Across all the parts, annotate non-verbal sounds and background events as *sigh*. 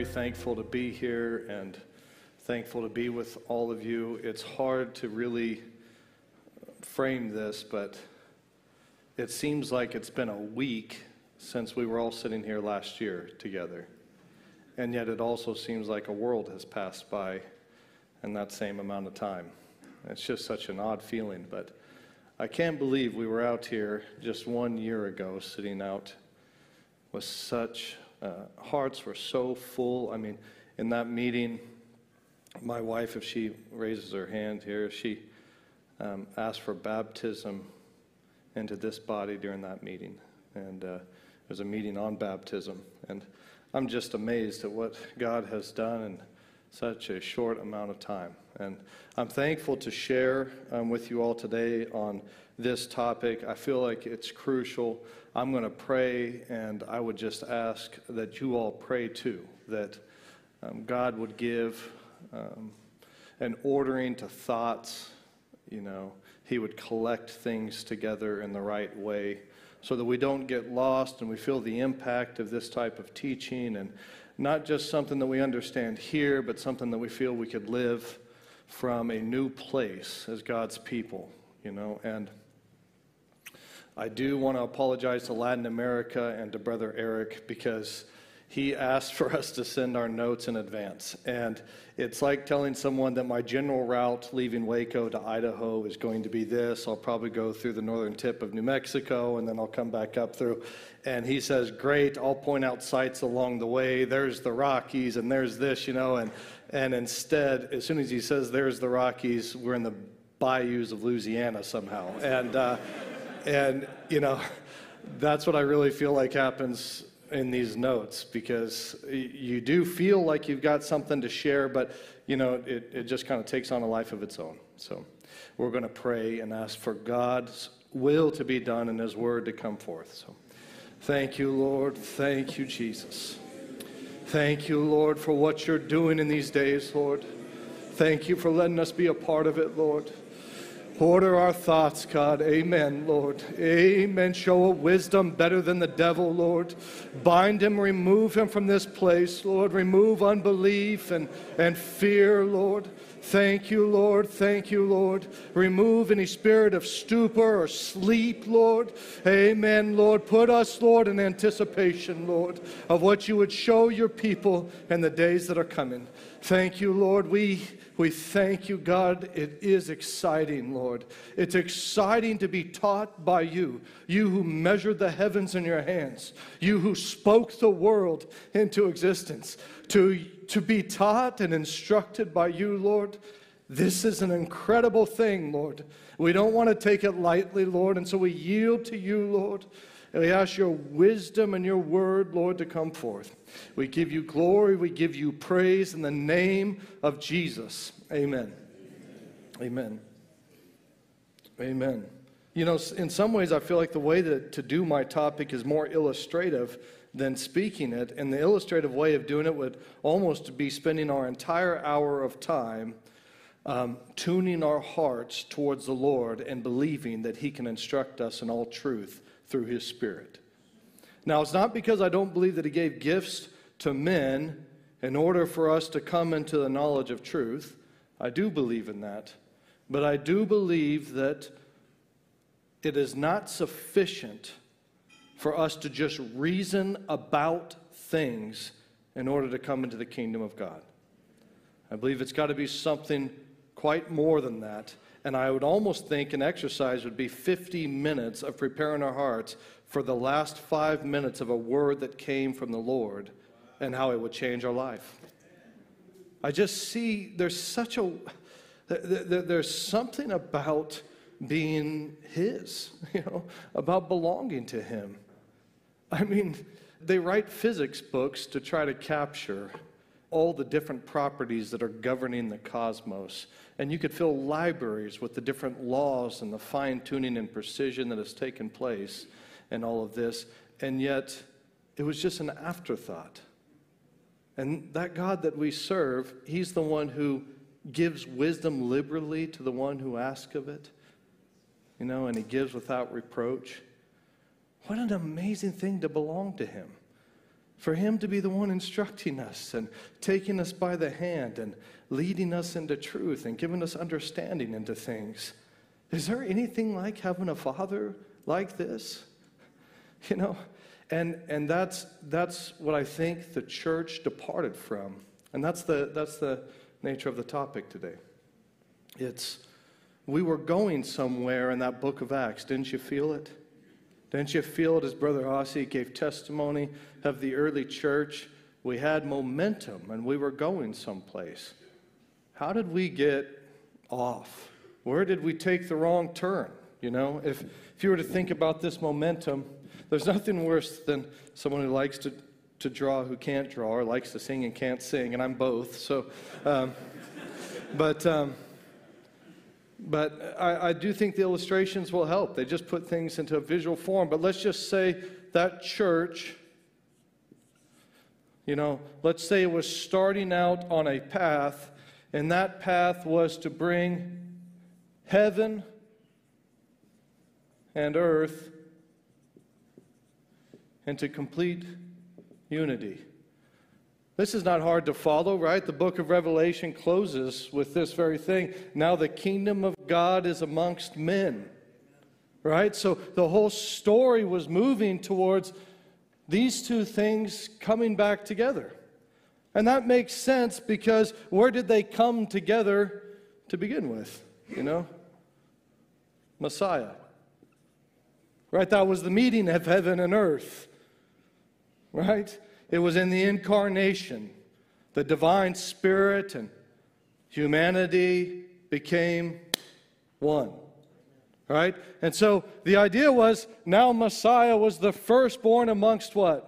very thankful to be here and thankful to be with all of you. It's hard to really frame this, but it seems like it's been a week since we were all sitting here last year together. And yet it also seems like a world has passed by in that same amount of time. It's just such an odd feeling, but I can't believe we were out here just one year ago, sitting out with such uh, hearts were so full. I mean, in that meeting, my wife, if she raises her hand here, she um, asked for baptism into this body during that meeting, and uh, it was a meeting on baptism, and I'm just amazed at what God has done in such a short amount of time. And I'm thankful to share um, with you all today on this topic. I feel like it's crucial. I'm going to pray, and I would just ask that you all pray too, that um, God would give um, an ordering to thoughts, you know, He would collect things together in the right way so that we don't get lost and we feel the impact of this type of teaching and not just something that we understand here, but something that we feel we could live from a new place as God's people, you know. And I do want to apologize to Latin America and to Brother Eric because he asked for us to send our notes in advance. And it's like telling someone that my general route leaving Waco to Idaho is going to be this. I'll probably go through the northern tip of New Mexico and then I'll come back up through. And he says, Great, I'll point out sites along the way. There's the Rockies and there's this, you know. And, and instead, as soon as he says, There's the Rockies, we're in the bayous of Louisiana somehow. And, uh, and you know, that's what I really feel like happens in these notes because you do feel like you've got something to share, but you know, it, it just kind of takes on a life of its own. So we're going to pray and ask for God's will to be done and His word to come forth. So thank you, Lord. Thank you, Jesus. Thank you, Lord, for what you're doing in these days, Lord. Thank you for letting us be a part of it, Lord. Order our thoughts, God. Amen, Lord. Amen. Show a wisdom better than the devil, Lord. Bind him, remove him from this place, Lord. Remove unbelief and, and fear, Lord. Thank you, Lord. Thank you, Lord. Remove any spirit of stupor or sleep, Lord. Amen, Lord. Put us, Lord, in anticipation, Lord, of what you would show your people in the days that are coming. Thank you, Lord. We we thank you, God. It is exciting, Lord. It's exciting to be taught by you, you who measured the heavens in your hands, you who spoke the world into existence, to, to be taught and instructed by you, Lord. This is an incredible thing, Lord. We don't want to take it lightly, Lord, and so we yield to you, Lord. And we ask your wisdom and your word, Lord, to come forth. We give you glory. We give you praise in the name of Jesus. Amen. Amen. Amen. You know, in some ways, I feel like the way that, to do my topic is more illustrative than speaking it. And the illustrative way of doing it would almost be spending our entire hour of time um, tuning our hearts towards the Lord and believing that He can instruct us in all truth through his Spirit. Now, it's not because I don't believe that he gave gifts to men in order for us to come into the knowledge of truth. I do believe in that. But I do believe that it is not sufficient for us to just reason about things in order to come into the kingdom of God. I believe it's got to be something quite more than that. And I would almost think an exercise would be 50 minutes of preparing our hearts for the last five minutes of a word that came from the Lord and how it would change our life. I just see there's such a, there's something about being His, *laughs* you know, about belonging to Him. I mean, they write physics books to try to capture all the different properties that are governing the cosmos. And you could fill libraries with the different laws and the fine tuning and precision that has taken place and all of this. And yet, it was just an afterthought. And that God that we serve, He's the one who gives wisdom liberally to the one who asks of it, you know, and He gives without reproach. What an amazing thing to belong to Him. For Him to be the one instructing us and taking us by the hand and leading us into truth and giving us understanding into things. Is there anything like having a father like this? *laughs* You know, and, and that's, that's what I think the church departed from. And that's the, that's the nature of the topic today. It's, we were going somewhere in that book of Acts. Didn't you feel it? Didn't you feel it as Brother Ossie gave testimony of the early church? We had momentum and we were going someplace. How did we get off? Where did we take the wrong turn? You know, if, if you were to think about this momentum, there's nothing worse than someone who likes to, to draw who can't draw, or likes to sing and can't sing, and I'm both. So, um, *laughs* but. Um, but I, I, do think the illustrations will help. They just put things into a visual form. But let's just say that church, you know, let's say it was starting out on a path, and that path was to bring heaven and earth into complete unity. This is not hard to follow, right? The book of Revelation closes with this very thing. Now the kingdom of God is amongst men, right? So the whole story was moving towards these two things coming back together. And that makes sense because where did they come together to begin with? You know? Messiah. Right? That was the meeting of heaven and earth. Right? It was in the incarnation. The divine spirit and humanity became one. Right? And so the idea was now Messiah was the firstborn amongst what?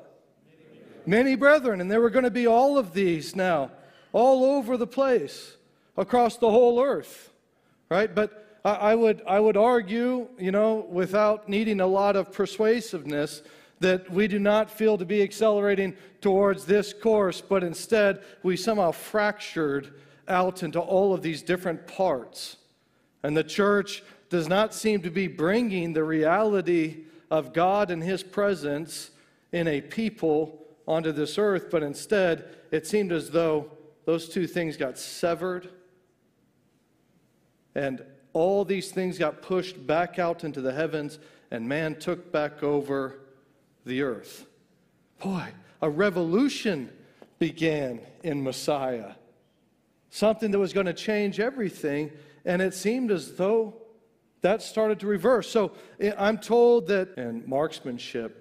Many brethren. And there were going to be all of these now, all over the place, across the whole earth. Right? But I, would, I would argue, you know, without needing a lot of persuasiveness, that we do not feel to be accelerating towards this course, but instead we somehow fractured out into all of these different parts. And the church does not seem to be bringing the reality of God and His presence in a people onto this earth, but instead it seemed as though those two things got severed and all these things got pushed back out into the heavens, and man took back over the earth. Boy, a revolution began in Messiah. Something that was going to change everything, and it seemed as though that started to reverse. So eh, I'm told that in marksmanship,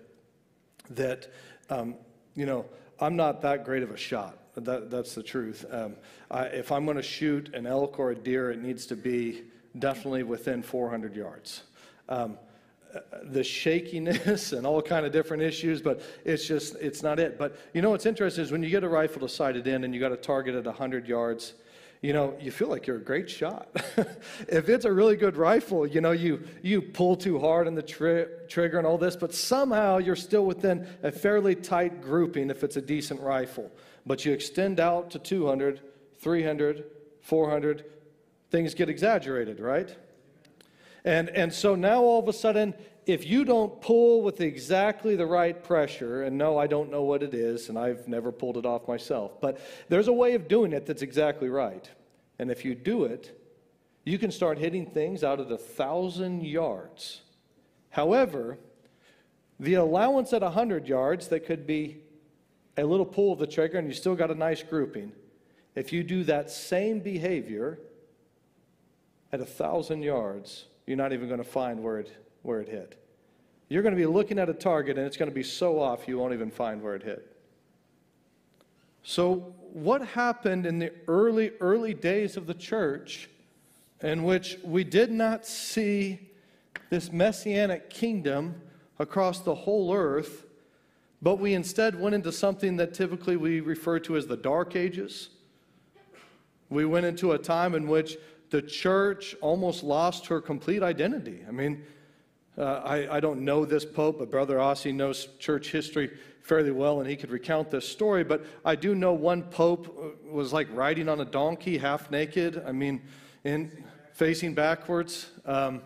that, um, you know, I'm not that great of a shot. That, that's the truth. Um, I, if I'm going to shoot an elk or a deer, it needs to be definitely within 400 yards. Um, the shakiness and all kind of different issues, but it's just, it's not it. But you know what's interesting is when you get a rifle to sight it in and you got a target at 100 yards, you know, you feel like you're a great shot. *laughs* if it's a really good rifle, you know, you, you pull too hard on the tri- trigger and all this, but somehow you're still within a fairly tight grouping if it's a decent rifle. But you extend out to 200, 300, 400, things get exaggerated, right? And, and so now all of a sudden, if you don't pull with exactly the right pressure, and no, I don't know what it is, and I've never pulled it off myself, but there's a way of doing it that's exactly right. And if you do it, you can start hitting things out at a thousand yards. However, the allowance at 100 yards, that could be a little pull of the trigger, and you still got a nice grouping. If you do that same behavior at a thousand yards, you're not even going to find where it, where it hit. You're going to be looking at a target and it's going to be so off you won't even find where it hit. So, what happened in the early, early days of the church in which we did not see this messianic kingdom across the whole earth, but we instead went into something that typically we refer to as the Dark Ages? We went into a time in which the church almost lost her complete identity. I mean, uh, I, I don't know this pope, but Brother Ossie knows church history fairly well, and he could recount this story. But I do know one pope uh, was like riding on a donkey, half naked. I mean, in facing backwards. Um,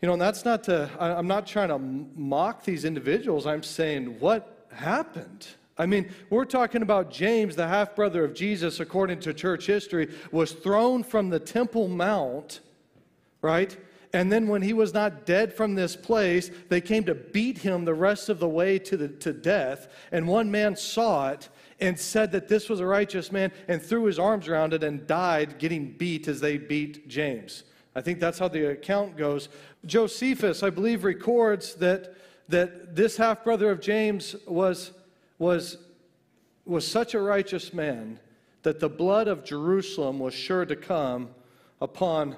you know, and that's not to, I, I'm not trying to mock these individuals. I'm saying, what happened? I mean, we're talking about James, the half brother of Jesus, according to church history, was thrown from the Temple Mount, right? And then when he was not dead from this place, they came to beat him the rest of the way to, the, to death. And one man saw it and said that this was a righteous man and threw his arms around it and died getting beat as they beat James. I think that's how the account goes. Josephus, I believe, records that, that this half brother of James was was, was such a righteous man that the blood of Jerusalem was sure to come upon,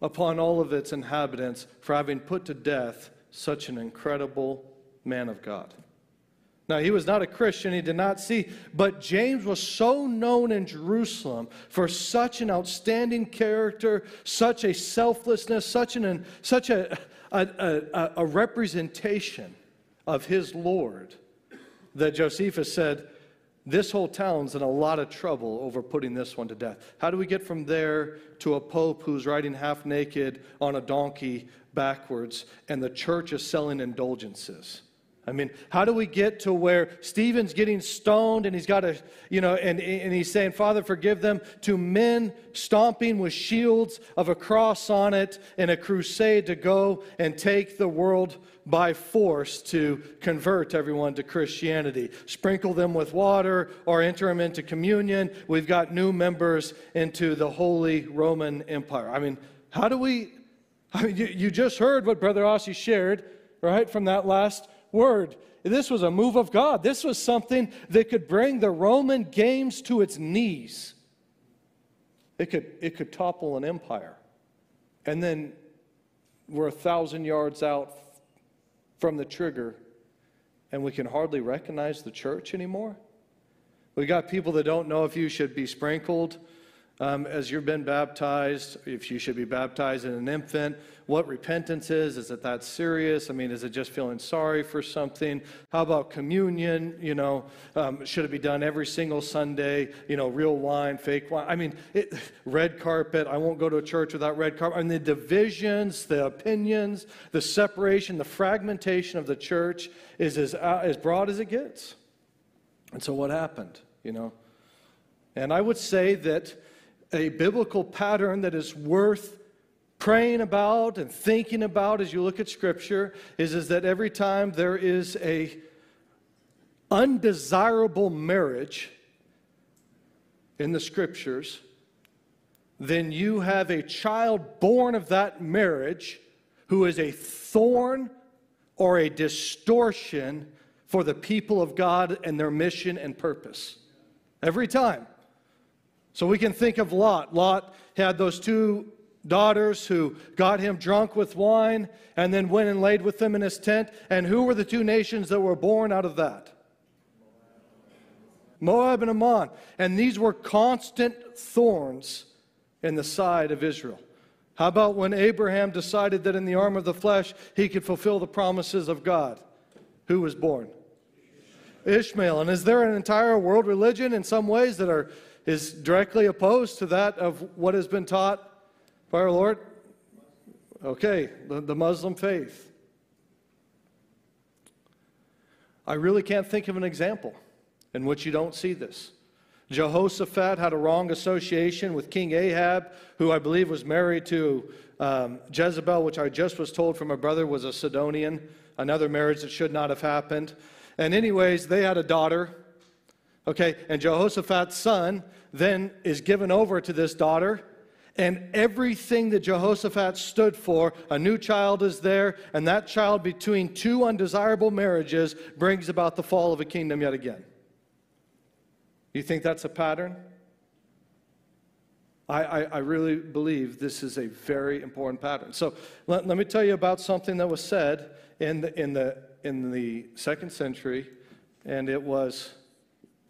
upon all of its inhabitants for having put to death such an incredible man of God. Now, he was not a Christian, he did not see, but James was so known in Jerusalem for such an outstanding character, such a selflessness, such, an, such a, a, a, a representation of his Lord that Josephus said, this whole town's in a lot of trouble over putting this one to death. How do we get from there to a pope who's riding half naked on a donkey backwards and the church is selling indulgences? I mean, how do we get to where Stephen's getting stoned and he's got a, you know, and, and he's saying, Father, forgive them, to men stomping with shields of a cross on it in a crusade to go and take the world by force to convert everyone to Christianity, sprinkle them with water or enter them into communion. We've got new members into the Holy Roman Empire. I mean, how do we, I mean, you, you just heard what Brother Ossie shared, right, from that last word. This was a move of God. This was something that could bring the Roman games to its knees. It could, it could topple an empire. And then we're a thousand yards out from the trigger, and we can hardly recognize the church anymore. We got people that don't know if you should be sprinkled um, as you've been baptized, if you should be baptized in an infant, what repentance is. Is it that serious? I mean, is it just feeling sorry for something? How about communion? You know, um, should it be done every single Sunday? You know, real wine, fake wine. I mean, it, red carpet. I won't go to a church without red carpet. I mean, the divisions, the opinions, the separation, the fragmentation of the church is as, uh, as broad as it gets. And so, what happened? You know, and I would say that a biblical pattern that is worth praying about and thinking about as you look at scripture is, is that every time there is a undesirable marriage in the scriptures then you have a child born of that marriage who is a thorn or a distortion for the people of God and their mission and purpose. Every time. So we can think of Lot. Lot had those two daughters who got him drunk with wine and then went and laid with them in his tent. And who were the two nations that were born out of that? Moab and Ammon. And these were constant thorns in the side of Israel. How about when Abraham decided that in the arm of the flesh he could fulfill the promises of God? Who was born? Ishmael. And is there an entire world religion in some ways that are is directly opposed to that of what has been taught by our Lord? Okay, the, the Muslim faith. I really can't think of an example in which you don't see this. Jehoshaphat had a wrong association with King Ahab, who I believe was married to um, Jezebel, which I just was told from a brother was a Sidonian, another marriage that should not have happened. And, anyways, they had a daughter Okay, and Jehoshaphat's son then is given over to this daughter, and everything that Jehoshaphat stood for, a new child is there, and that child between two undesirable marriages brings about the fall of a kingdom yet again. You think that's a pattern? I, I, I really believe this is a very important pattern. So let, let me tell you about something that was said in the, in the, in the second century, and it was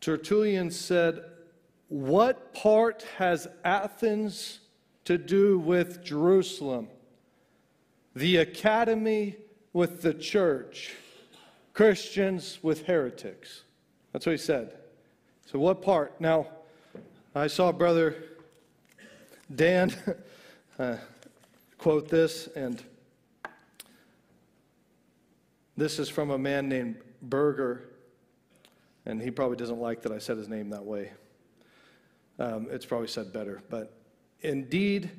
Tertullian said, What part has Athens to do with Jerusalem? The academy with the church, Christians with heretics. That's what he said. So, what part? Now, I saw Brother Dan *laughs* uh, quote this, and this is from a man named Berger And he probably doesn't like that I said his name that way. Um, it's probably said better. But indeed,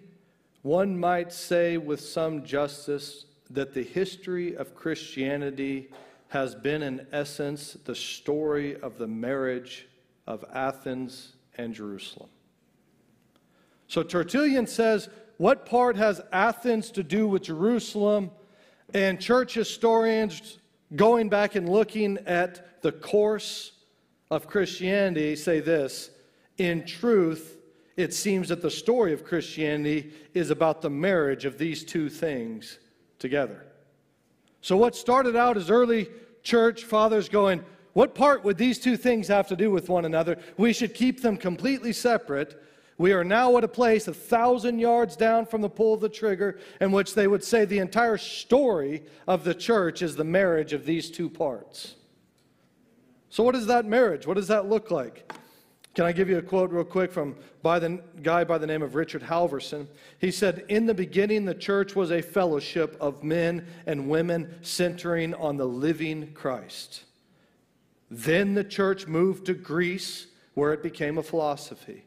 one might say with some justice that the history of Christianity has been, in essence, the story of the marriage of Athens and Jerusalem. So Tertullian says, What part has Athens to do with Jerusalem? And church historians going back and looking at the course of Christianity say this In truth, it seems that the story of Christianity is about the marriage of these two things together. So, what started out as early church fathers going, What part would these two things have to do with one another? We should keep them completely separate. We are now at a place a thousand yards down from the pull of the trigger in which they would say the entire story of the church is the marriage of these two parts. So, what is that marriage? What does that look like? Can I give you a quote real quick from by the guy by the name of Richard Halverson? He said, In the beginning, the church was a fellowship of men and women centering on the living Christ. Then the church moved to Greece, where it became a philosophy.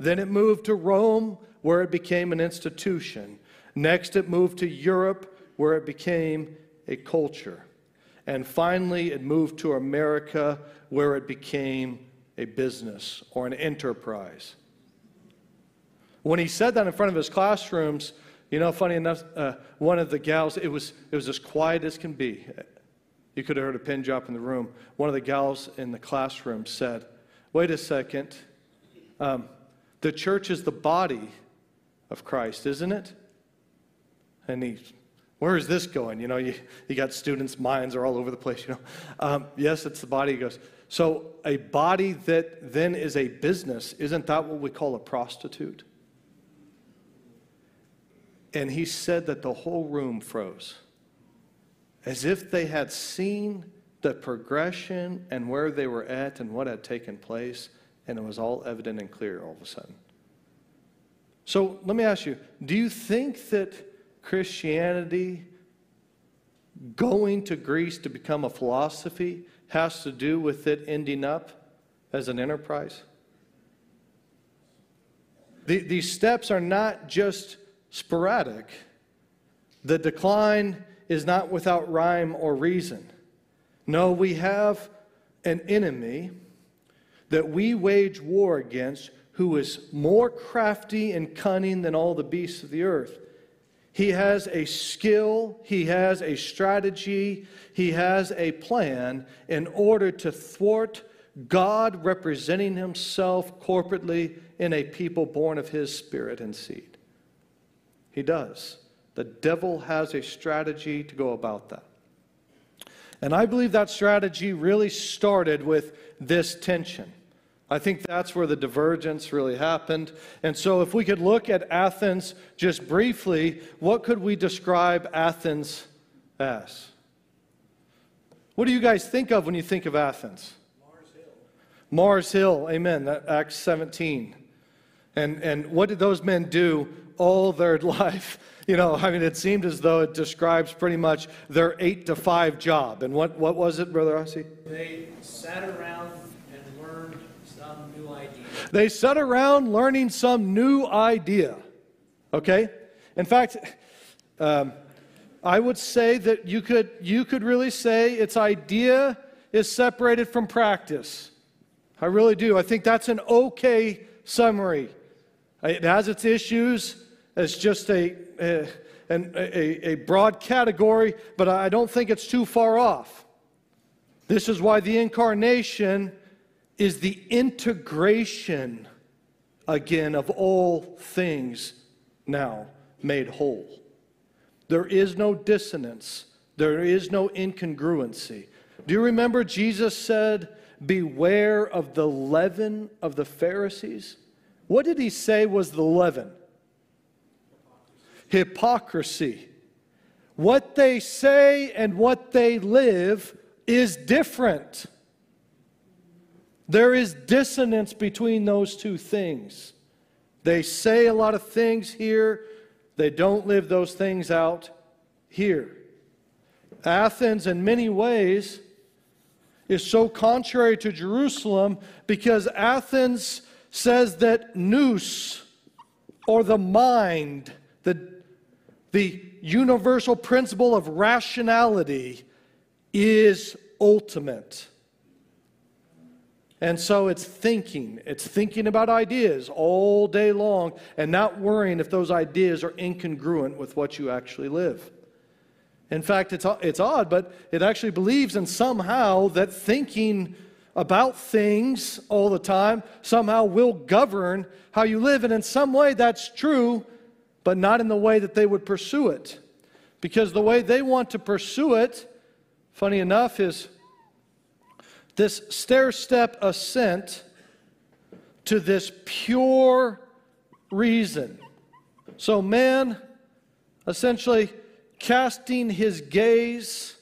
Then it moved to Rome, where it became an institution. Next, it moved to Europe, where it became a culture. And finally, it moved to America, where it became a business or an enterprise. When he said that in front of his classrooms, you know, funny enough, uh, one of the gals, it was, it was as quiet as can be. You could have heard a pin drop in the room. One of the gals in the classroom said, Wait a second. Um, the church is the body of Christ, isn't it? And he, where is this going? You know, you, you got students' minds are all over the place, you know. Um, yes, it's the body. He goes, so a body that then is a business, isn't that what we call a prostitute? And he said that the whole room froze, as if they had seen the progression and where they were at and what had taken place and it was all evident and clear all of a sudden. So let me ask you do you think that Christianity, going to Greece to become a philosophy, has to do with it ending up as an enterprise? The, these steps are not just sporadic. The decline is not without rhyme or reason. No, we have an enemy that we wage war against who is more crafty and cunning than all the beasts of the earth. He has a skill, he has a strategy, he has a plan in order to thwart God representing himself corporately in a people born of his spirit and seed. He does. The devil has a strategy to go about that. And I believe that strategy really started with this tension. I think that's where the divergence really happened. And so, if we could look at Athens just briefly, what could we describe Athens as? What do you guys think of when you think of Athens? Mars Hill. Mars Hill, amen. That, Acts 17. And, and what did those men do all their *laughs* life? You know, I mean, it seemed as though it describes pretty much their eight to five job. And what, what was it, Brother Rossi? They sat around they sat around learning some new idea. Okay? In fact, um, I would say that you could, you could really say its idea is separated from practice. I really do. I think that's an okay summary. It has its issues. It's just a, a, a, a broad category, but I don't think it's too far off. This is why the incarnation is the integration again of all things now made whole. There is no dissonance, there is no incongruency. Do you remember Jesus said, Beware of the leaven of the Pharisees? What did he say was the leaven? Hypocrisy. What they say and what they live is different. There is dissonance between those two things. They say a lot of things here, they don't live those things out here. Athens, in many ways, is so contrary to Jerusalem because Athens says that nous, or the mind, the, the universal principle of rationality, is ultimate. And so it's thinking. It's thinking about ideas all day long and not worrying if those ideas are incongruent with what you actually live. In fact, it's, it's odd, but it actually believes in somehow that thinking about things all the time somehow will govern how you live. And in some way, that's true, but not in the way that they would pursue it. Because the way they want to pursue it, funny enough, is this stair step ascent to this pure reason. So, man essentially casting his gaze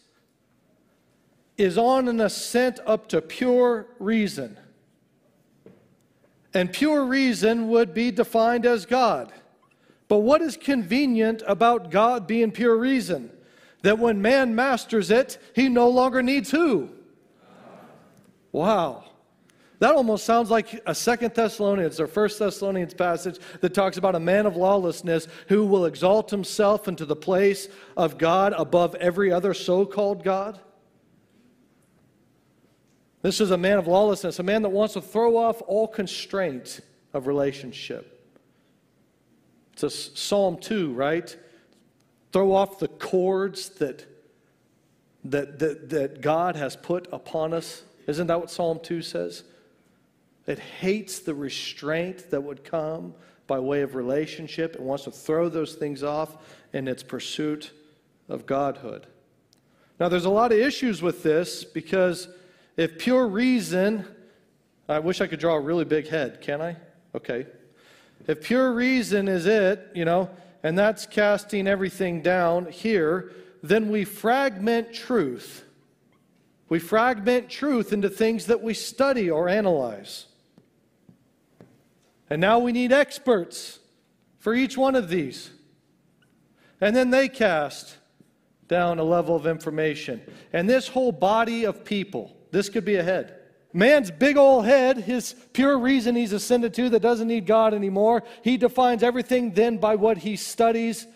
is on an ascent up to pure reason. And pure reason would be defined as God. But what is convenient about God being pure reason? That when man masters it, he no longer needs who? Wow. That almost sounds like a Second Thessalonians or First Thessalonians passage that talks about a man of lawlessness who will exalt himself into the place of God above every other so-called God. This is a man of lawlessness, a man that wants to throw off all constraint of relationship. It's a Psalm 2, right? Throw off the cords that, that, that, that God has put upon us isn't that what Psalm 2 says? It hates the restraint that would come by way of relationship. It wants to throw those things off in its pursuit of godhood. Now, there's a lot of issues with this because if pure reason, I wish I could draw a really big head, can I? Okay. If pure reason is it, you know, and that's casting everything down here, then we fragment truth we fragment truth into things that we study or analyze. And now we need experts for each one of these. And then they cast down a level of information. And this whole body of people, this could be a head. Man's big old head, his pure reason he's ascended to that doesn't need God anymore, he defines everything then by what he studies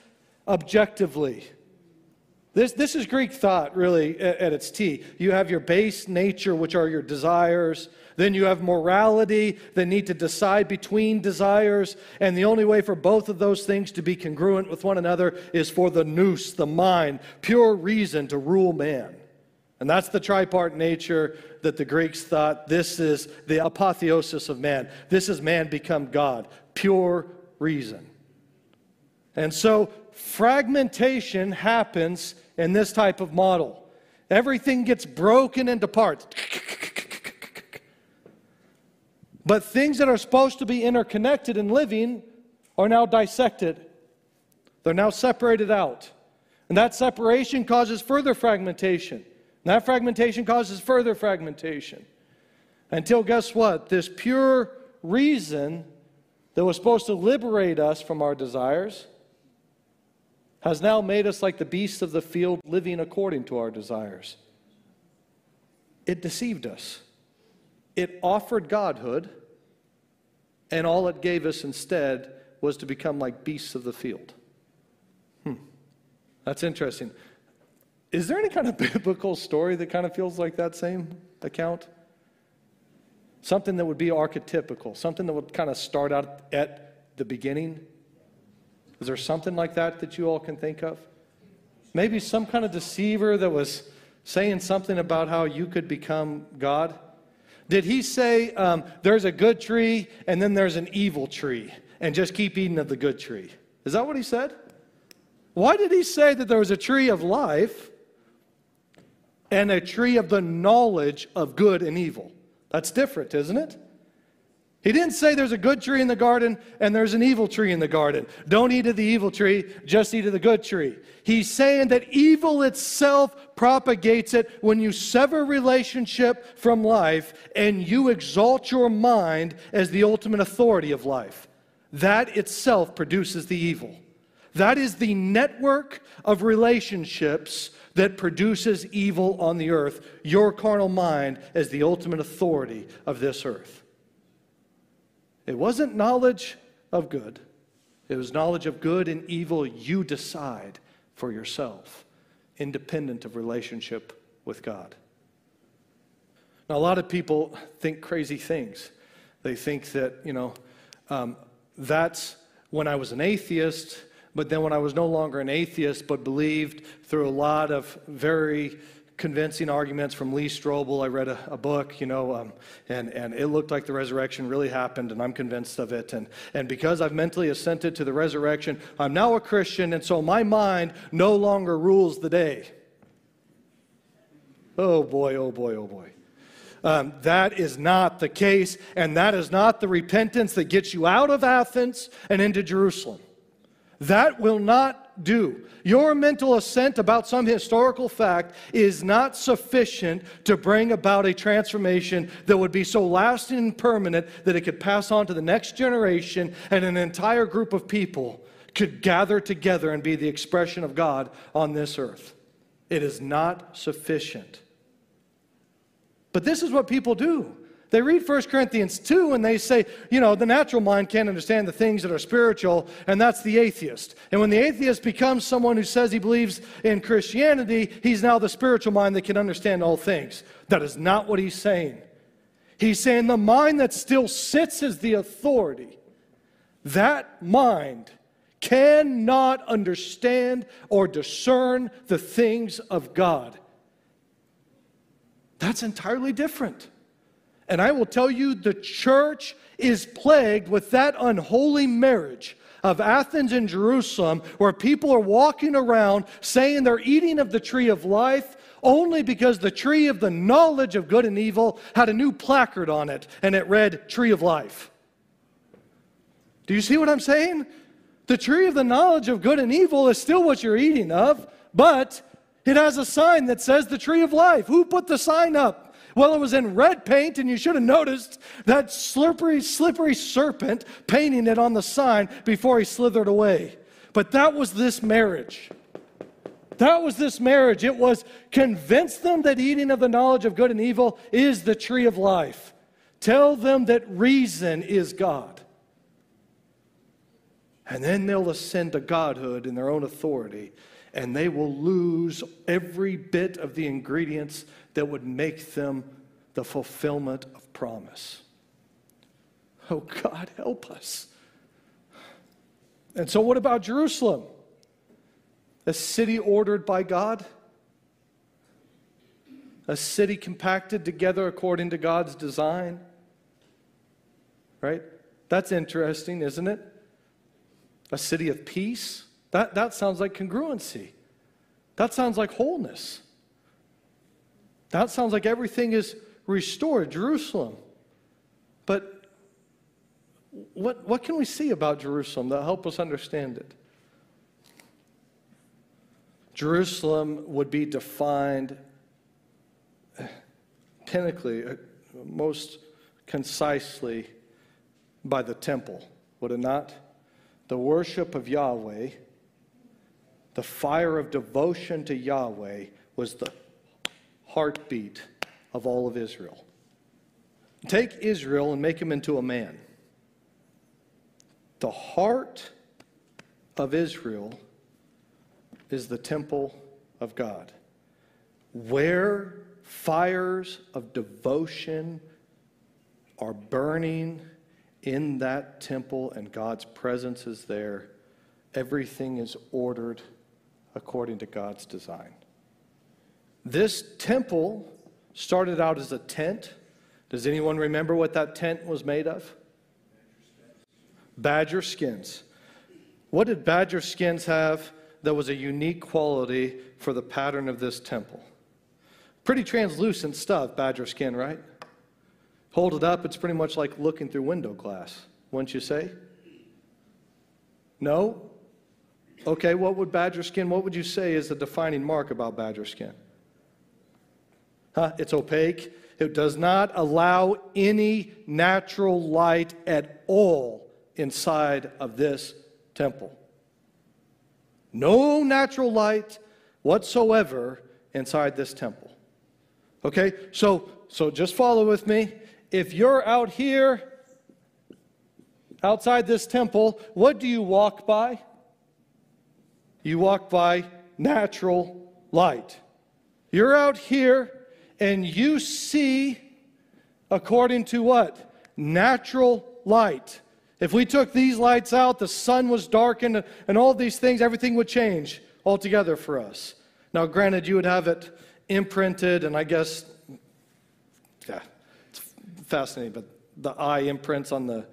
objectively. This, this is Greek thought, really, at, at its T. You have your base nature, which are your desires. Then you have morality that need to decide between desires. And the only way for both of those things to be congruent with one another is for the nous, the mind, pure reason to rule man. And that's the tripart nature that the Greeks thought this is the apotheosis of man. This is man become God, pure reason. And so fragmentation happens in this type of model. Everything gets broken into parts. But things that are supposed to be interconnected and living are now dissected. They're now separated out. And that separation causes further fragmentation. And that fragmentation causes further fragmentation. Until, guess what? This pure reason that was supposed to liberate us from our desires has now made us like the beasts of the field, living according to our desires. It deceived us. It offered godhood, and all it gave us instead was to become like beasts of the field. Hmm. That's interesting. Is there any kind of *laughs* biblical story that kind of feels like that same account? Something that would be archetypical, something that would kind of start out at the beginning is there something like that that you all can think of? Maybe some kind of deceiver that was saying something about how you could become God? Did he say um, there's a good tree and then there's an evil tree and just keep eating of the good tree? Is that what he said? Why did he say that there was a tree of life and a tree of the knowledge of good and evil? That's different, isn't it? He didn't say there's a good tree in the garden and there's an evil tree in the garden. Don't eat of the evil tree, just eat of the good tree. He's saying that evil itself propagates it when you sever relationship from life and you exalt your mind as the ultimate authority of life. That itself produces the evil. That is the network of relationships that produces evil on the earth. Your carnal mind as the ultimate authority of this earth. It wasn't knowledge of good, it was knowledge of good and evil you decide for yourself, independent of relationship with God. Now, a lot of people think crazy things. They think that, you know, um, that's when I was an atheist, but then when I was no longer an atheist, but believed through a lot of very convincing arguments from Lee Strobel. I read a, a book, you know, um, and, and it looked like the resurrection really happened, and I'm convinced of it. And, and because I've mentally assented to the resurrection, I'm now a Christian, and so my mind no longer rules the day. Oh boy, oh boy, oh boy. Um, that is not the case, and that is not the repentance that gets you out of Athens and into Jerusalem. That will not do. Your mental assent about some historical fact is not sufficient to bring about a transformation that would be so lasting and permanent that it could pass on to the next generation and an entire group of people could gather together and be the expression of God on this earth. It is not sufficient. But this is what people do. They read 1 Corinthians 2 and they say, you know, the natural mind can't understand the things that are spiritual, and that's the atheist. And when the atheist becomes someone who says he believes in Christianity, he's now the spiritual mind that can understand all things. That is not what he's saying. He's saying the mind that still sits as the authority, that mind cannot understand or discern the things of God. That's entirely different. And I will tell you, the church is plagued with that unholy marriage of Athens and Jerusalem, where people are walking around saying they're eating of the tree of life only because the tree of the knowledge of good and evil had a new placard on it and it read, Tree of Life. Do you see what I'm saying? The tree of the knowledge of good and evil is still what you're eating of, but it has a sign that says the tree of life. Who put the sign up? Well, it was in red paint, and you should have noticed that slippery, slippery serpent painting it on the sign before he slithered away. But that was this marriage. That was this marriage. It was convince them that eating of the knowledge of good and evil is the tree of life. Tell them that reason is God. And then they'll ascend to godhood in their own authority and they will lose every bit of the ingredients that would make them the fulfillment of promise. Oh, God, help us. And so, what about Jerusalem? A city ordered by God? A city compacted together according to God's design? Right? That's interesting, isn't it? A city of peace? That, that sounds like congruency. That sounds like wholeness. That sounds like everything is restored, Jerusalem. But what, what can we see about Jerusalem that help us understand it? Jerusalem would be defined pinnacly, uh, most concisely by the temple, would it not? The worship of Yahweh the fire of devotion to Yahweh was the heartbeat of all of Israel. Take Israel and make him into a man. The heart of Israel is the temple of God, where fires of devotion are burning in that temple and God's presence is there. Everything is ordered according to God's design. This temple started out as a tent. Does anyone remember what that tent was made of? Badger skins. What did badger skins have that was a unique quality for the pattern of this temple? Pretty translucent stuff, badger skin, right? Hold it up, it's pretty much like looking through window glass, wouldn't you say? No? Okay, what would badger skin, what would you say is the defining mark about badger skin? Huh? It's opaque. It does not allow any natural light at all inside of this temple. No natural light whatsoever inside this temple. Okay? So so just follow with me. If you're out here outside this temple, what do you walk by? You walk by natural light. You're out here and you see according to what? Natural light. If we took these lights out, the sun was darkened, and all these things, everything would change altogether for us. Now, granted, you would have it imprinted, and I guess, yeah, it's fascinating, but the eye imprints on the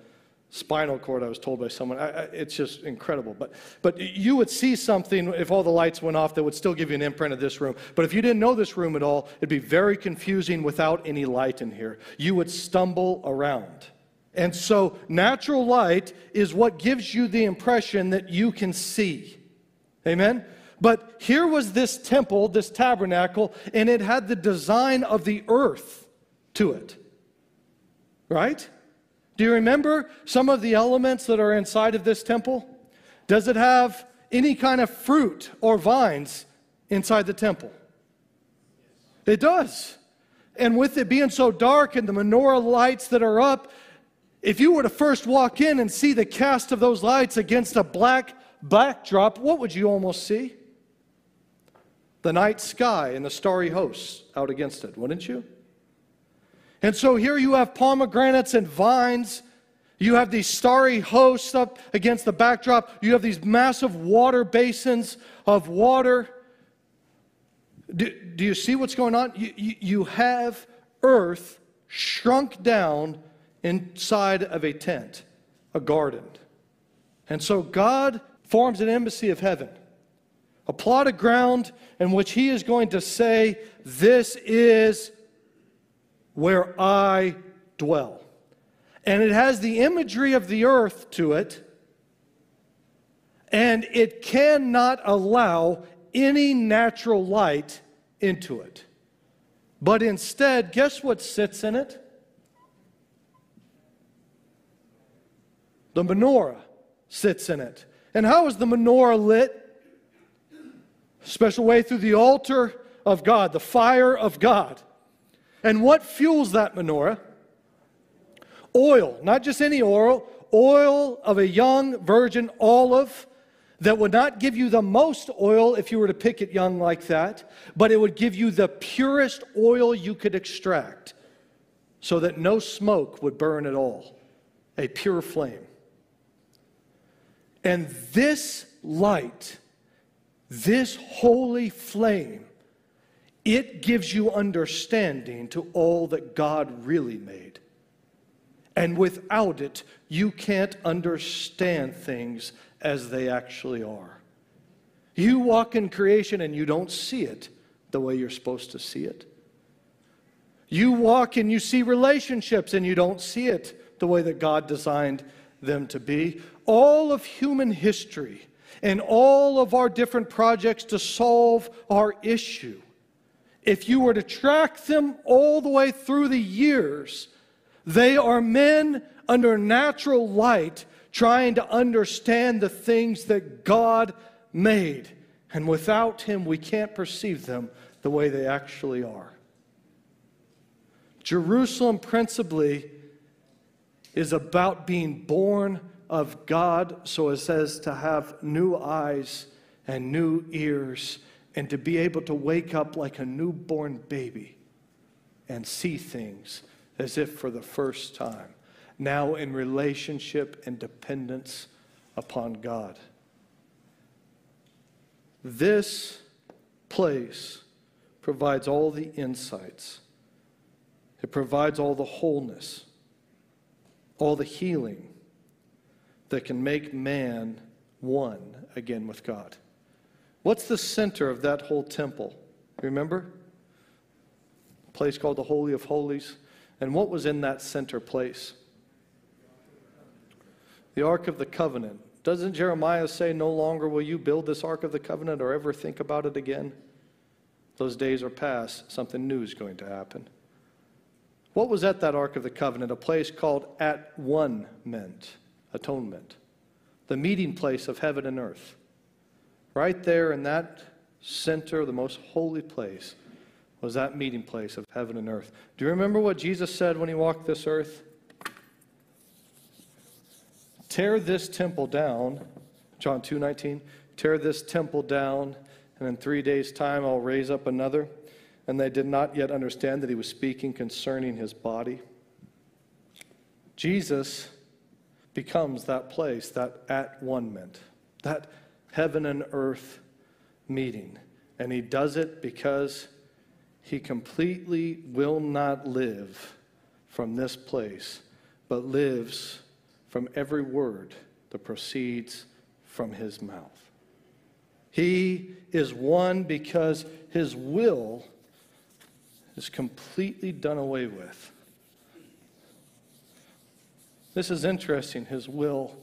spinal cord, I was told by someone. I, I, it's just incredible. But, but you would see something if all the lights went off that would still give you an imprint of this room. But if you didn't know this room at all, it'd be very confusing without any light in here. You would stumble around. And so, natural light is what gives you the impression that you can see. Amen? But here was this temple, this tabernacle, and it had the design of the earth to it. Right? Do you remember some of the elements that are inside of this temple? Does it have any kind of fruit or vines inside the temple? It does. And with it being so dark and the menorah lights that are up, if you were to first walk in and see the cast of those lights against a black backdrop, what would you almost see? The night sky and the starry hosts out against it, wouldn't you? And so here you have pomegranates and vines. You have these starry hosts up against the backdrop. You have these massive water basins of water. Do, do you see what's going on? You, you, you have earth shrunk down inside of a tent, a garden. And so God forms an embassy of heaven, a plot of ground in which He is going to say, This is where I dwell. And it has the imagery of the earth to it, and it cannot allow any natural light into it. But instead, guess what sits in it? The menorah sits in it. And how is the menorah lit? Special way through the altar of God, the fire of God. And what fuels that menorah? Oil, not just any oil, oil of a young virgin olive that would not give you the most oil if you were to pick it young like that, but it would give you the purest oil you could extract so that no smoke would burn at all. A pure flame. And this light, this holy flame, it gives you understanding to all that God really made. And without it, you can't understand things as they actually are. You walk in creation and you don't see it the way you're supposed to see it. You walk and you see relationships and you don't see it the way that God designed them to be. All of human history and all of our different projects to solve our issue if you were to track them all the way through the years, they are men under natural light trying to understand the things that God made. And without Him, we can't perceive them the way they actually are. Jerusalem, principally, is about being born of God, so it says to have new eyes and new ears and to be able to wake up like a newborn baby and see things as if for the first time, now in relationship and dependence upon God. This place provides all the insights, it provides all the wholeness, all the healing that can make man one again with God. What's the center of that whole temple? Remember? A place called the Holy of Holies. And what was in that center place? The Ark of the Covenant. Doesn't Jeremiah say, No longer will you build this Ark of the Covenant or ever think about it again? Those days are past. Something new is going to happen. What was at that Ark of the Covenant? A place called At One Meant, Atonement, the meeting place of heaven and earth. Right there in that center, the most holy place, was that meeting place of heaven and earth. Do you remember what Jesus said when he walked this earth? Tear this temple down, John 2 19, tear this temple down, and in three days' time I'll raise up another. And they did not yet understand that he was speaking concerning his body. Jesus becomes that place, that at one ment, that heaven and earth meeting. And he does it because he completely will not live from this place, but lives from every word that proceeds from his mouth. He is one because his will is completely done away with. This is interesting. His will,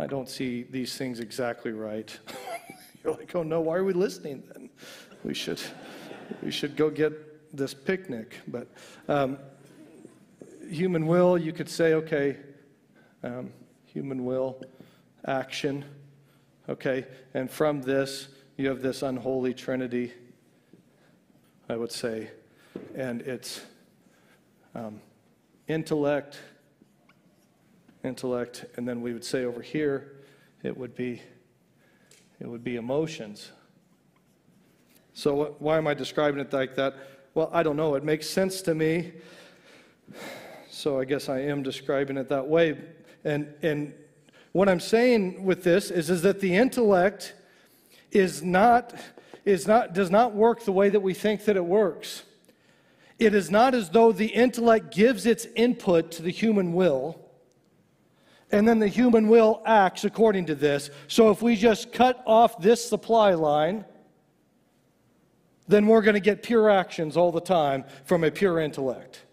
I don't see these things exactly right. *laughs* You're like, oh no, why are we listening then? We should, we should go get this picnic. But um, human will, you could say, okay, um, human will, action, okay, and from this, you have this unholy trinity, I would say, and it's um, intellect, intellect, and then we would say over here, it would be, it would be emotions. So why am I describing it like that? Well, I don't know. It makes sense to me. So I guess I am describing it that way. And, and what I'm saying with this is, is that the intellect is not, is not, does not work the way that we think that it works. It is not as though the intellect gives its input to the human will, and then the human will acts according to this. So if we just cut off this supply line, then we're going to get pure actions all the time from a pure intellect.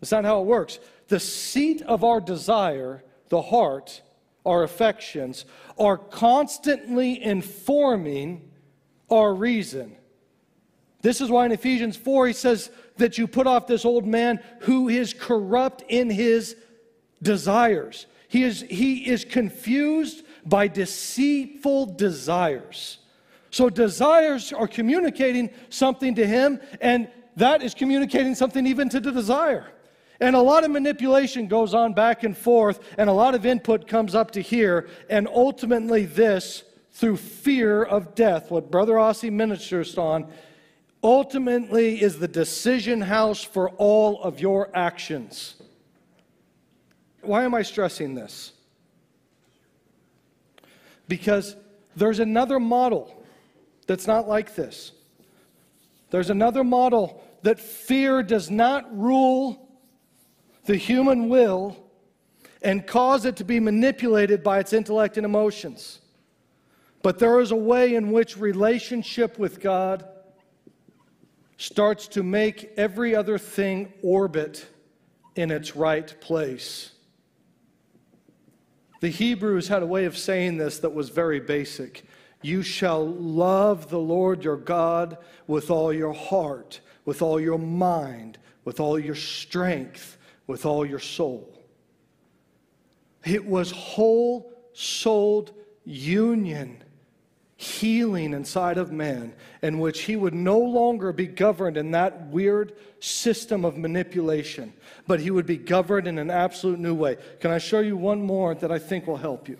That's not how it works. The seat of our desire, the heart, our affections, are constantly informing our reason. This is why in Ephesians 4 he says that you put off this old man who is corrupt in his desires. He is, he is confused by deceitful desires. So, desires are communicating something to him, and that is communicating something even to the desire. And a lot of manipulation goes on back and forth, and a lot of input comes up to here, and ultimately, this through fear of death, what Brother Ossie ministers on, ultimately is the decision house for all of your actions. Why am I stressing this? Because there's another model that's not like this. There's another model that fear does not rule the human will and cause it to be manipulated by its intellect and emotions. But there is a way in which relationship with God starts to make every other thing orbit in its right place. The Hebrews had a way of saying this that was very basic. You shall love the Lord your God with all your heart, with all your mind, with all your strength, with all your soul. It was whole souled union, healing inside of man, in which he would no longer be governed in that weird system of manipulation but he would be governed in an absolute new way. Can I show you one more that I think will help you?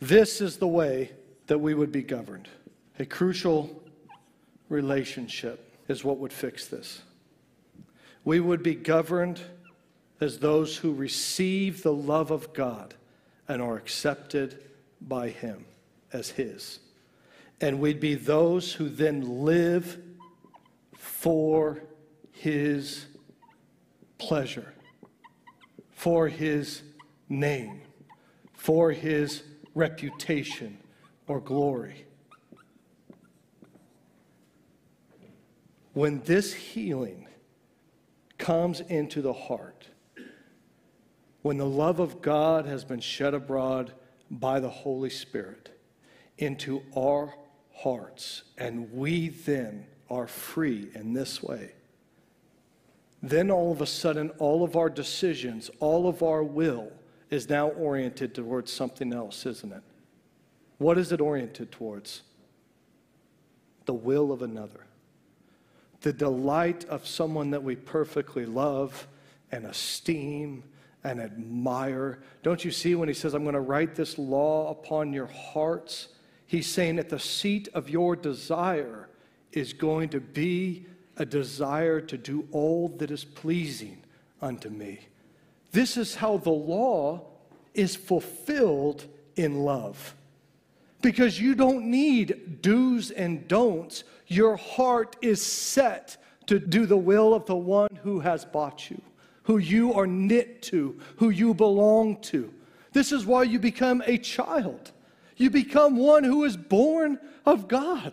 This is the way that we would be governed. A crucial relationship is what would fix this. We would be governed as those who receive the love of God and are accepted by Him as His. And we'd be those who then live for His pleasure, for his name, for his reputation or glory. When this healing comes into the heart, when the love of God has been shed abroad by the Holy Spirit into our hearts, and we then are free in this way then all of a sudden, all of our decisions, all of our will is now oriented towards something else, isn't it? what is it oriented towards? The will of another, the delight of someone that we perfectly love and esteem and admire. Don't you see when he says, I'm going to write this law upon your hearts? He's saying at the seat of your desire is going to be a desire to do all that is pleasing unto me. This is how the law is fulfilled in love. Because you don't need do's and don'ts. Your heart is set to do the will of the one who has bought you who you are knit to, who you belong to. This is why you become a child. You become one who is born of God.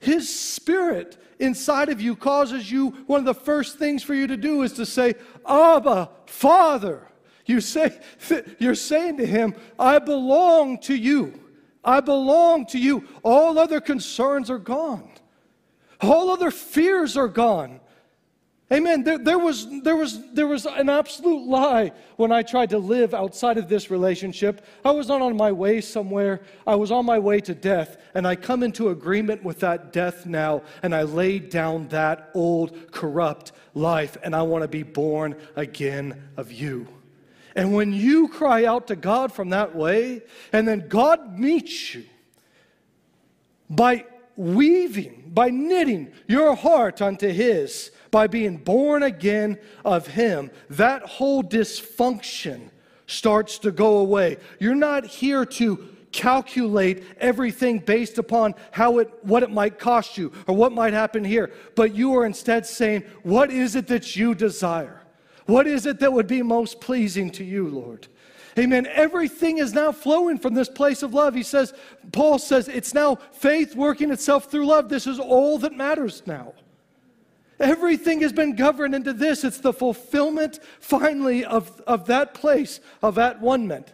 His spirit inside of you causes you, one of the first things for you to do is to say, Abba, Father. You say, *laughs* you're saying to him, I belong to you. I belong to you. All other concerns are gone. All other fears are gone. Amen. There, there, was, there, was, there was an absolute lie when I tried to live outside of this relationship. I was not on my way somewhere. I was on my way to death. And I come into agreement with that death now. And I lay down that old, corrupt life. And I want to be born again of you. And when you cry out to God from that way, and then God meets you by weaving, by knitting your heart unto His by being born again of Him, that whole dysfunction starts to go away. You're not here to calculate everything based upon how it what it might cost you or what might happen here but you are instead saying what is it that you desire? What is it that would be most pleasing to you lord Amen. Everything is now flowing from this place of love. He says, Paul says, it's now faith working itself through love. This is all that matters now. Everything has been governed into this. It's the fulfillment, finally, of, of that place of at one.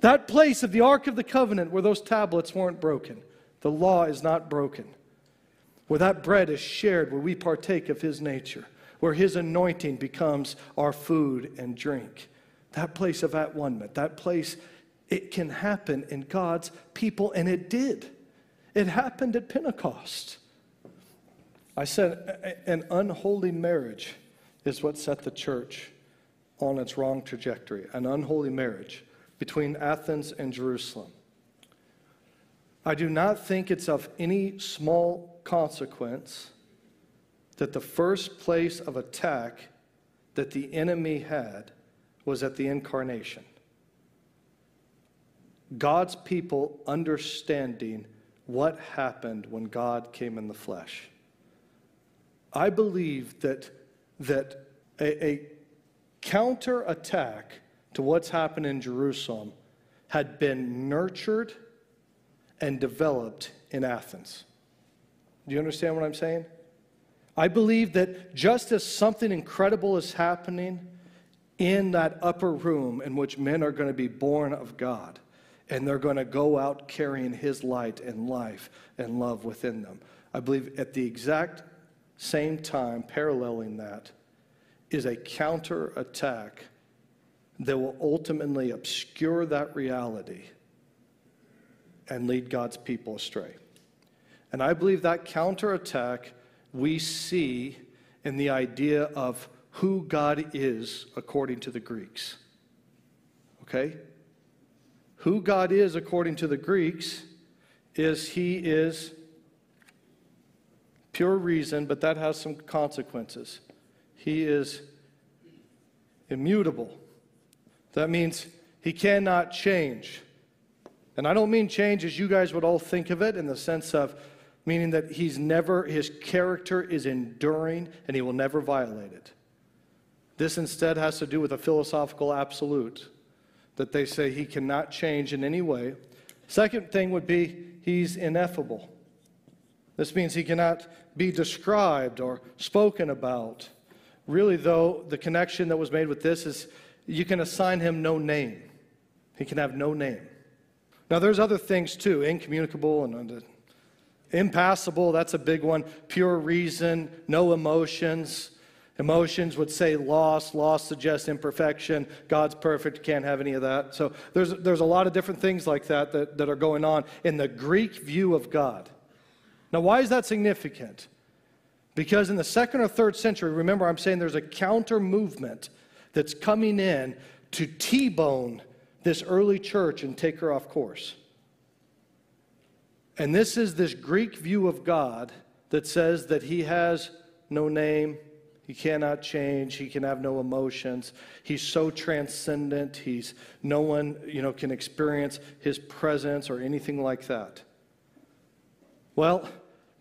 That place of the Ark of the Covenant where those tablets weren't broken. The law is not broken. Where that bread is shared, where we partake of His nature, where His anointing becomes our food and drink. That place of at one. That place, it can happen in God's people, and it did. It happened at Pentecost. I said an unholy marriage is what set the church on its wrong trajectory, an unholy marriage between Athens and Jerusalem. I do not think it's of any small consequence that the first place of attack that the enemy had was at the incarnation. God's people understanding what happened when God came in the flesh. I believe that, that a, a counterattack to what's happened in Jerusalem had been nurtured and developed in Athens. Do you understand what I'm saying? I believe that just as something incredible is happening in that upper room in which men are going to be born of God, and they're going to go out carrying His light and life and love within them. I believe at the exact same time, paralleling that, is a counterattack that will ultimately obscure that reality and lead God's people astray. And I believe that counterattack we see in the idea of who God is according to the Greeks. Okay? Who God is according to the Greeks is He is pure reason, but that has some consequences. He is immutable. That means he cannot change. And I don't mean change as you guys would all think of it in the sense of meaning that he's never, his character is enduring and he will never violate it. This instead has to do with a philosophical absolute that they say he cannot change in any way. Second thing would be he's ineffable. This means he cannot be described or spoken about. Really, though, the connection that was made with this is you can assign him no name. He can have no name. Now, there's other things too incommunicable and impassible, that's a big one. Pure reason, no emotions. Emotions would say loss. Loss suggests imperfection. God's perfect, can't have any of that. So there's, there's a lot of different things like that, that that are going on in the Greek view of God. Now, why is that significant? Because in the second or third century, remember, I'm saying there's a counter movement that's coming in to T bone this early church and take her off course. And this is this Greek view of God that says that he has no name, he cannot change, he can have no emotions. He's so transcendent, he's no one, you know, can experience his presence or anything like that. Well,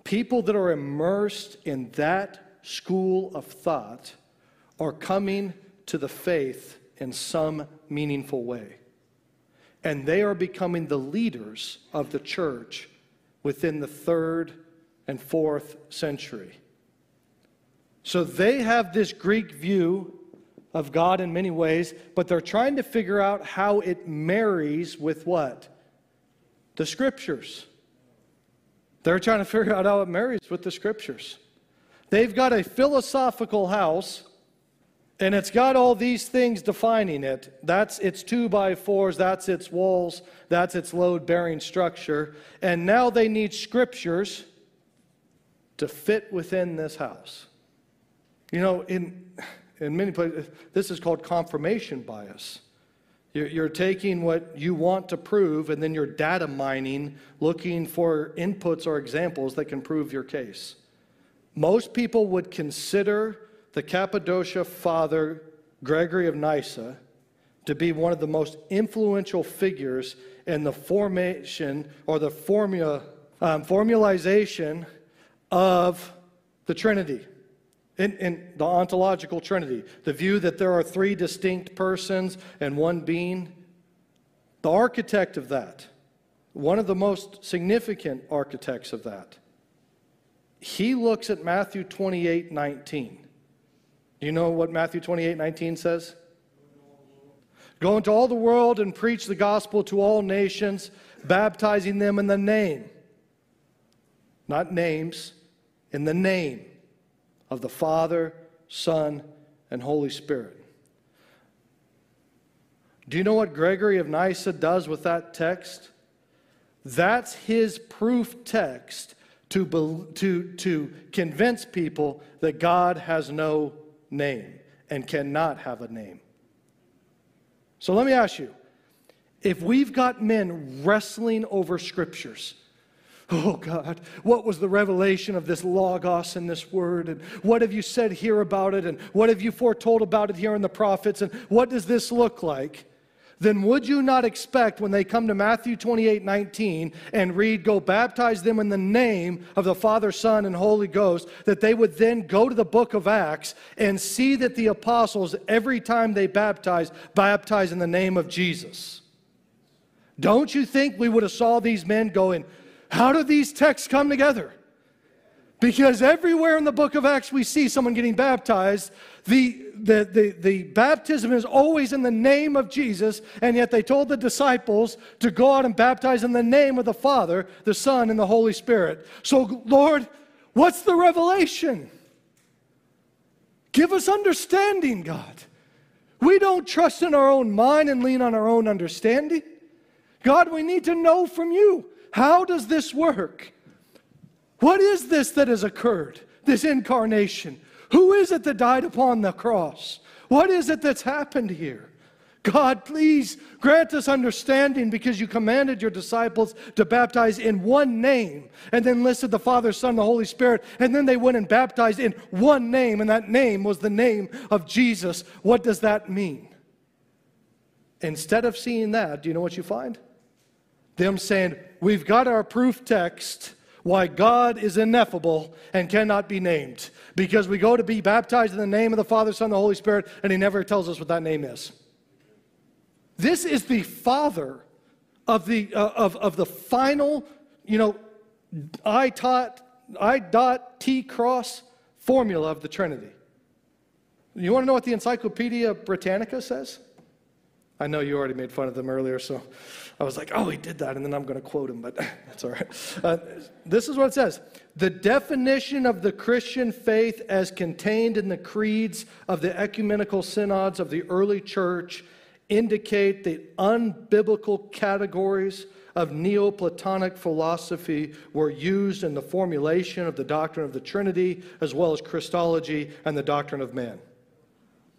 people that are immersed in that school of thought are coming to the faith in some meaningful way. And they are becoming the leaders of the church within the third and fourth century. So they have this Greek view of God in many ways, but they're trying to figure out how it marries with what? The scriptures. They're trying to figure out how it marries with the scriptures. They've got a philosophical house, and it's got all these things defining it. That's its two by fours, that's its walls, that's its load bearing structure. And now they need scriptures to fit within this house. You know, in, in many places, this is called confirmation bias. You're, you're taking what you want to prove and then you're data mining, looking for inputs or examples that can prove your case. Most people would consider the Cappadocian father, Gregory of Nyssa, to be one of the most influential figures in the formation or the formula, um, formalization of the Trinity. In, in, the ontological trinity, the view that there are three distinct persons and one being, the architect of that, one of the most significant architects of that, he looks at Matthew 28 19. Do you know what Matthew 28 19 says? Go into all the world and preach the gospel to all nations, baptizing them in the name, not names, in the name of the Father, Son, and Holy Spirit. Do you know what Gregory of Nyssa does with that text? That's his proof text to, to, to convince people that God has no name and cannot have a name. So let me ask you if we've got men wrestling over scriptures, Oh God, what was the revelation of this Logos and this word? And what have you said here about it? And what have you foretold about it here in the prophets? And what does this look like? Then would you not expect when they come to Matthew 28 19 and read, Go baptize them in the name of the Father, Son, and Holy Ghost, that they would then go to the book of Acts and see that the apostles, every time they baptize, baptize in the name of Jesus? Don't you think we would have saw these men going, how do these texts come together? Because everywhere in the book of Acts we see someone getting baptized, the, the, the, the, baptism is always in the name of Jesus, and yet they told the disciples to go out and baptize in the name of the Father, the Son, and the Holy Spirit. So, Lord, what's the revelation? Give us understanding, God. We don't trust in our own mind and lean on our own understanding. God, we need to know from you. How does this work? What is this that has occurred? This incarnation? Who is it that died upon the cross? What is it that's happened here? God, please grant us understanding because you commanded your disciples to baptize in one name and then listed the Father, Son, the Holy Spirit, and then they went and baptized in one name, and that name was the name of Jesus. What does that mean? Instead of seeing that, do you know what you find? Them saying, We've got our proof text why God is ineffable and cannot be named. Because we go to be baptized in the name of the Father, Son, and the Holy Spirit, and He never tells us what that name is. This is the father of the, uh, of, of the final, you know, I taught, I dot T cross formula of the Trinity. You want to know what the Encyclopedia Britannica says? I know you already made fun of them earlier, so I was like, oh, he did that, and then I'm going to quote him, but *laughs* that's all right. Uh, this is what it says The definition of the Christian faith as contained in the creeds of the ecumenical synods of the early church indicate the unbiblical categories of Neoplatonic philosophy were used in the formulation of the doctrine of the Trinity, as well as Christology and the doctrine of man.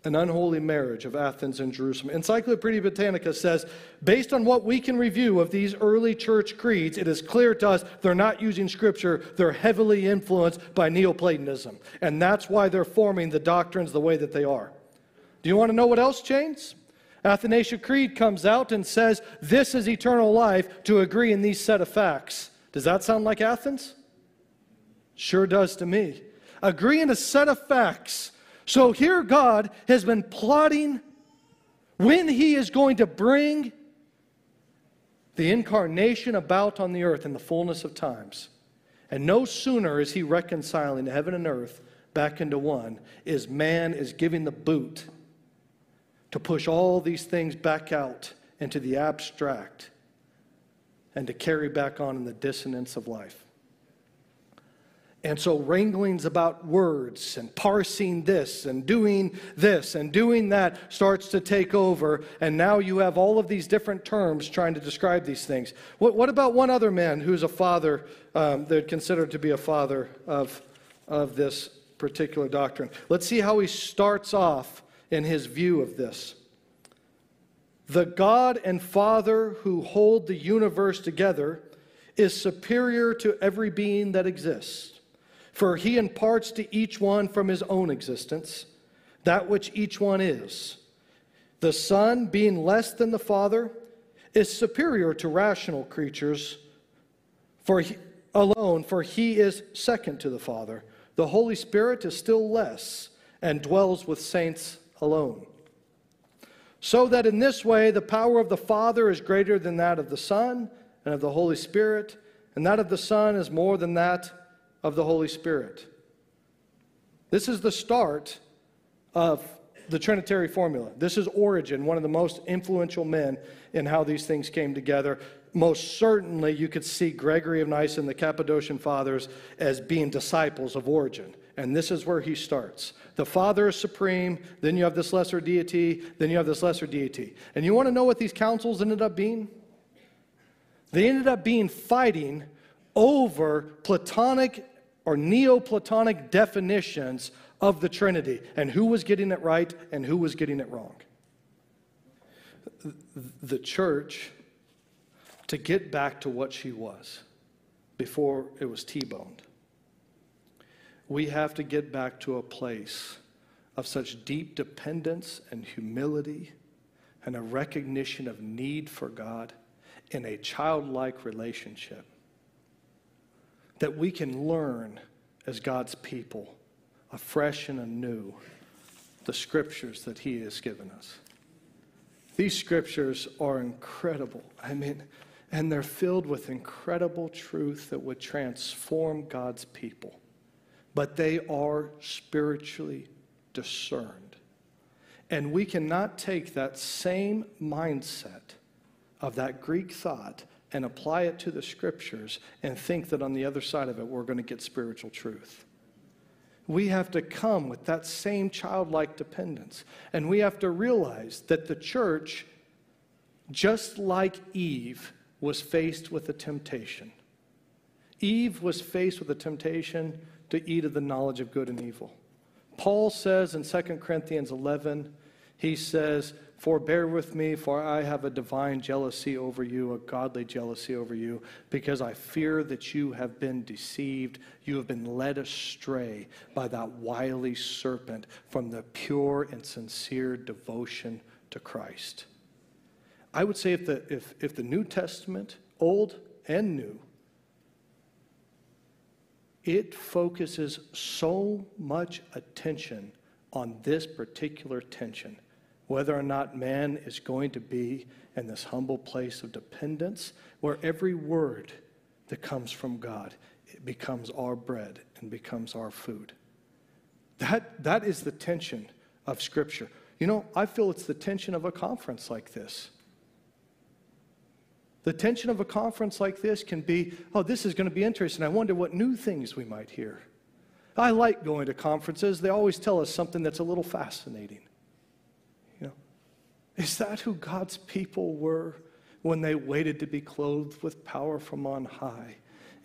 An unholy marriage of Athens and Jerusalem. Encyclopedia Britannica says, based on what we can review of these early church creeds, it is clear to us they're not using scripture, they're heavily influenced by Neoplatonism. And that's why they're forming the doctrines the way that they are. Do you want to know what else changed? Athanasian Creed comes out and says, This is eternal life to agree in these set of facts. Does that sound like Athens? Sure does to me. Agree in a set of facts. So here God has been plotting when he is going to bring the incarnation about on the earth in the fullness of times. And no sooner is he reconciling heaven and earth back into one, is man is giving the boot to push all these things back out into the abstract and to carry back on in the dissonance of life. And so, wranglings about words and parsing this and doing this and doing that starts to take over. And now you have all of these different terms trying to describe these things. What, what about one other man who's a father, um, they'd consider to be a father of, of this particular doctrine? Let's see how he starts off in his view of this. The God and Father who hold the universe together is superior to every being that exists, for he imparts to each one from his own existence that which each one is. The Son, being less than the Father, is superior to rational creatures for he, alone, for he is second to the Father. The Holy Spirit is still less and dwells with saints alone. So that in this way the power of the Father is greater than that of the Son and of the Holy Spirit, and that of the Son is more than that of the Holy Spirit. This is the start of the Trinitary formula. This is Origen, one of the most influential men in how these things came together. Most certainly, you could see Gregory of Nyssa and the Cappadocian Fathers as being disciples of Origen. And this is where he starts. The Father is supreme, then you have this lesser deity, then you have this lesser deity. And you want to know what these councils ended up being? They ended up being fighting over Platonic or Neoplatonic definitions of the Trinity and who was getting it right and who was getting it wrong. The church, to get back to what she was before it was T boned, we have to get back to a place of such deep dependence and humility and a recognition of need for God in a childlike relationship that we can learn as God's people afresh and anew the scriptures that He has given us. These scriptures are incredible. I mean, and they're filled with incredible truth that would transform God's people but they are spiritually discerned. And we cannot take that same mindset of that Greek thought and apply it to the scriptures and think that on the other side of it we're going to get spiritual truth. We have to come with that same childlike dependence. And we have to realize that the church, just like Eve, was faced with a temptation. Eve was faced with a temptation to eat of the knowledge of good and evil. Paul says in 2 Corinthians 11, he says, Forbear with me, for I have a divine jealousy over you, a godly jealousy over you, because I fear that you have been deceived. You have been led astray by that wily serpent from the pure and sincere devotion to Christ. I would say if the, if, if the New Testament, Old and New, it focuses so much attention on this particular tension whether or not man is going to be in this humble place of dependence where every word that comes from God becomes our bread and becomes our food. That, that is the tension of Scripture. You know, I feel it's the tension of a conference like this. The tension of a conference like this can be, oh, this is going to be interesting. I wonder what new things we might hear. I like going to conferences. They always tell us something that's a little fascinating. Is that who God's people were when they waited to be clothed with power from on high?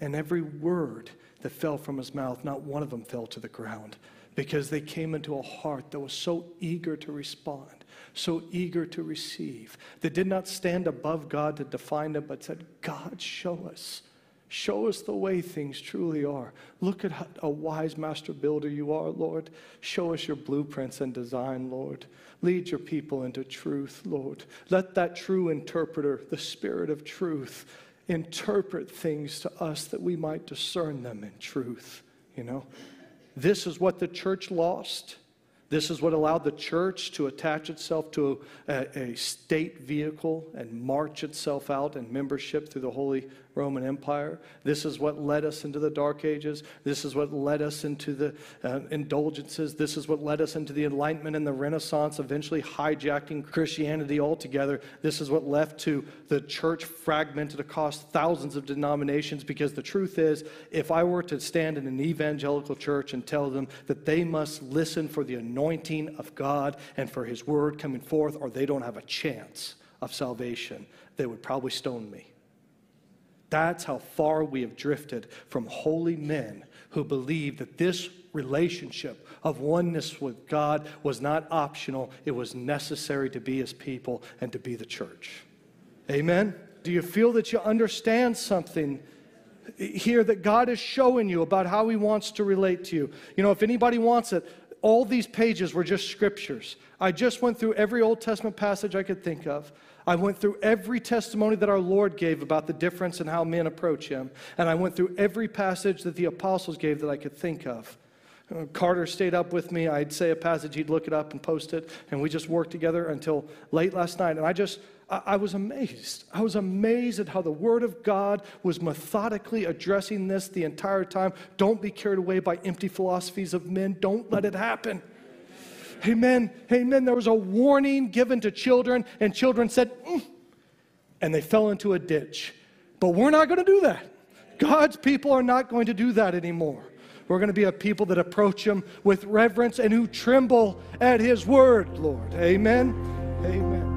And every word that fell from his mouth, not one of them fell to the ground because they came into a heart that was so eager to respond so eager to receive, that did not stand above God to define them, but said, God, show us. Show us the way things truly are. Look at a wise master builder you are, Lord. Show us your blueprints and design, Lord. Lead your people into truth, Lord. Let that true interpreter, the Spirit of truth, interpret things to us that we might discern them in truth. You know, this is what the church lost. This is what allowed the church to attach itself to a, a, state vehicle and march itself out in membership through the Holy Roman Empire. This is what led us into the Dark Ages. This is what led us into the uh, indulgences. This is what led us into the Enlightenment and the Renaissance, eventually hijacking Christianity altogether. This is what left to the church fragmented across thousands of denominations because the truth is, if I were to stand in an evangelical church and tell them that they must listen for the anointing of God and for His word coming forth, or they don't have a chance of salvation, they would probably stone me. That's how far we have drifted from holy men who believed that this relationship of oneness with God was not optional, it was necessary to be his people and to be the church. Amen? Do you feel that you understand something here that God is showing you about how he wants to relate to you? You know, if anybody wants it, all these pages were just scriptures. I just went through every Old Testament passage I could think of. I went through every testimony that our Lord gave about the difference in how men approach Him. And I went through every passage that the apostles gave that I could think of. Uh, Carter stayed up with me. I'd say a passage, he'd look it up and post it. And we just worked together until late last night. And I just, I, I was amazed. I was amazed at how the Word of God was methodically addressing this the entire time. Don't be carried away by empty philosophies of men. Don't let it happen. Amen. Amen. There was a warning given to children, and children said, mm, and they fell into a ditch. But we're not going to do that. God's people are not going to do that anymore. We're going to be a people that approach Him with reverence and who tremble at His word, Lord. Amen. Amen.